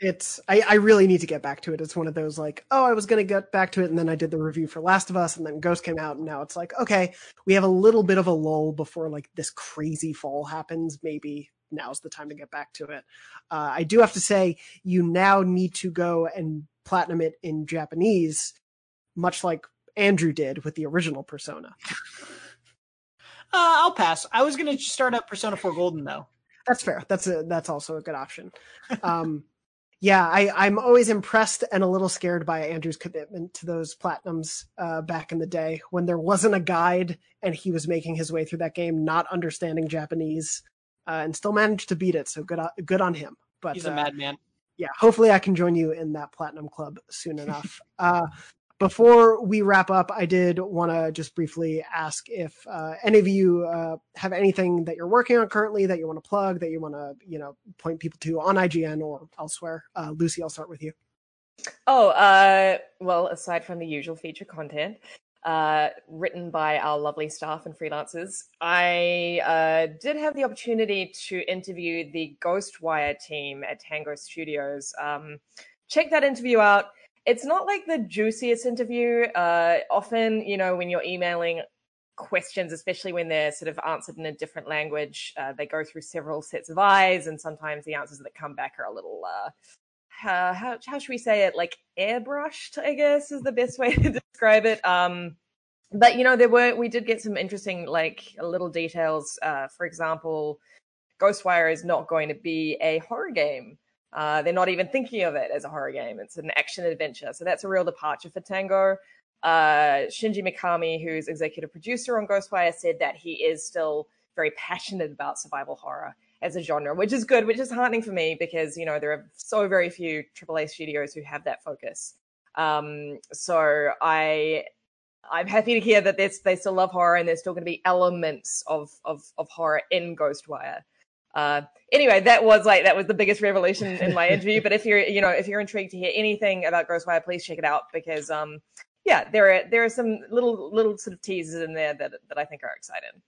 B: it's I, I really need to get back to it. It's one of those like, oh, I was gonna get back to it, and then I did the review for Last of Us, and then Ghost came out, and now it's like, okay, we have a little bit of a lull before like this crazy fall happens. Maybe now's the time to get back to it. Uh, I do have to say, you now need to go and platinum it in Japanese, much like Andrew did with the original Persona.
D: Uh, I'll pass. I was gonna start up Persona 4 Golden though.
B: That's fair. That's a that's also a good option. Um, yeah, I, I'm always impressed and a little scared by Andrew's commitment to those platinums uh, back in the day when there wasn't a guide and he was making his way through that game, not understanding Japanese, uh, and still managed to beat it. So good, on, good on him. But
D: He's a
B: uh,
D: madman.
B: yeah, hopefully I can join you in that platinum club soon enough. before we wrap up, I did want to just briefly ask if uh, any of you uh, have anything that you're working on currently that you want to plug, that you want to, you know, point people to on IGN or elsewhere. Uh, Lucy, I'll start with you.
C: Oh, uh, well, aside from the usual feature content, uh, written by our lovely staff and freelancers, I uh, did have the opportunity to interview the Ghostwire team at Tango Studios. Um, check that interview out it's not like the juiciest interview. Uh, often, you know, when you're emailing questions, especially when they're sort of answered in a different language, uh, they go through several sets of eyes, and sometimes the answers that come back are a little. Uh, how, how, how should we say it? Like airbrushed, I guess is the best way to describe it. Um, but you know, there were we did get some interesting like little details. Uh, for example, Ghostwire is not going to be a horror game. Uh, they're not even thinking of it as a horror game. It's an action adventure. So that's a real departure for Tango. Uh, Shinji Mikami, who's executive producer on Ghostwire, said that he is still very passionate about survival horror as a genre, which is good, which is heartening for me because, you know, there are so very few AAA studios who have that focus. Um, so I, I'm happy to hear that they still love horror and there's still going to be elements of, of, of horror in Ghostwire. Uh, anyway, that was like that was the biggest revelation in my interview. But if you're you know if you're intrigued to hear anything about Ghostwire, please check it out because um yeah there are there are some little little sort of teasers in there that that I think are exciting.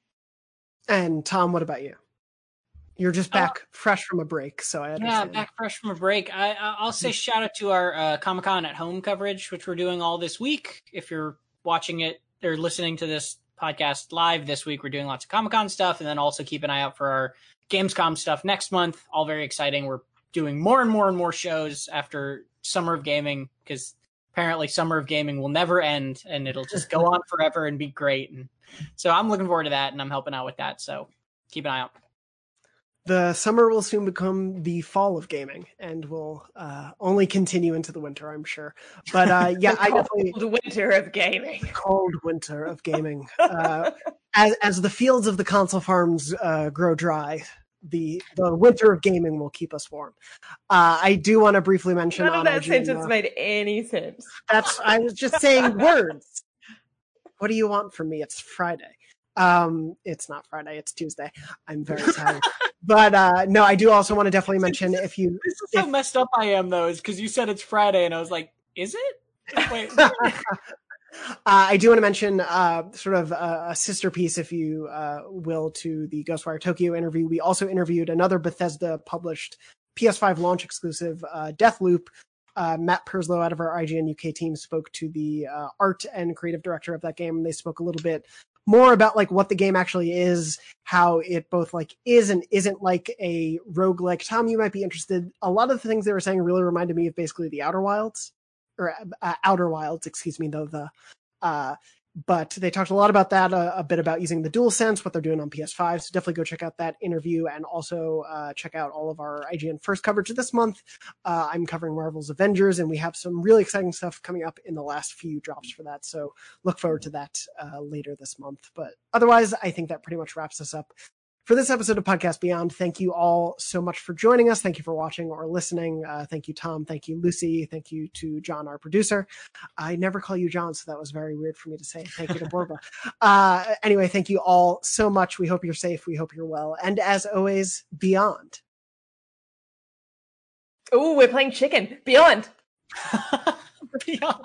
B: And Tom, what about you? You're just back uh, fresh from a break, so I understand.
D: Yeah, back fresh from a break. I, I'll say shout out to our uh, Comic Con at Home coverage, which we're doing all this week. If you're watching it or listening to this podcast live this week, we're doing lots of Comic Con stuff, and then also keep an eye out for our Gamescom stuff next month. All very exciting. We're doing more and more and more shows after Summer of Gaming because apparently Summer of Gaming will never end and it'll just go on forever and be great. And so I'm looking forward to that and I'm helping out with that. So keep an eye out.
B: The summer will soon become the fall of gaming and will uh, only continue into the winter, I'm sure. But uh, yeah, I definitely
C: the winter of gaming,
B: cold winter of gaming. Uh, as as the fields of the console farms uh, grow dry, the the winter of gaming will keep us warm. Uh, I do want to briefly mention.
C: None of that sentence uh, made any sense.
B: That's I was just saying words. What do you want from me? It's Friday. Um, it's not Friday. It's Tuesday. I'm very tired. but uh, no, I do also want to definitely mention if you.
D: This is how messed up I am though, is because you said it's Friday, and I was like, is it? Wait.
B: Uh, I do want to mention uh, sort of a, a, sister piece, if you uh, will, to the Ghostwire Tokyo interview. We also interviewed another Bethesda published PS5 launch exclusive, uh, Deathloop. Uh, Matt Purslow out of our IGN UK team spoke to the uh, art and creative director of that game. They spoke a little bit more about like what the game actually is, how it both like is and isn't like a roguelike. Tom, you might be interested. A lot of the things they were saying really reminded me of basically the Outer Wilds or uh, Outer Wilds, excuse me, though the uh, but they talked a lot about that, uh, a bit about using the DualSense, what they're doing on PS5. So definitely go check out that interview and also uh, check out all of our IGN first coverage this month. Uh, I'm covering Marvel's Avengers, and we have some really exciting stuff coming up in the last few drops for that. So look forward to that uh, later this month. But otherwise, I think that pretty much wraps us up for this episode of Podcast Beyond. Thank you all so much for joining us. Thank you for watching or listening. Uh, thank you, Tom. Thank you, Lucy. Thank you to John, our producer. I never call you John, so that was very weird for me to say. Thank you to Borba. uh, anyway, thank you all so much. We hope you're safe. We hope you're well. And as always, Beyond.
C: Oh, we're playing chicken. Beyond.
D: beyond.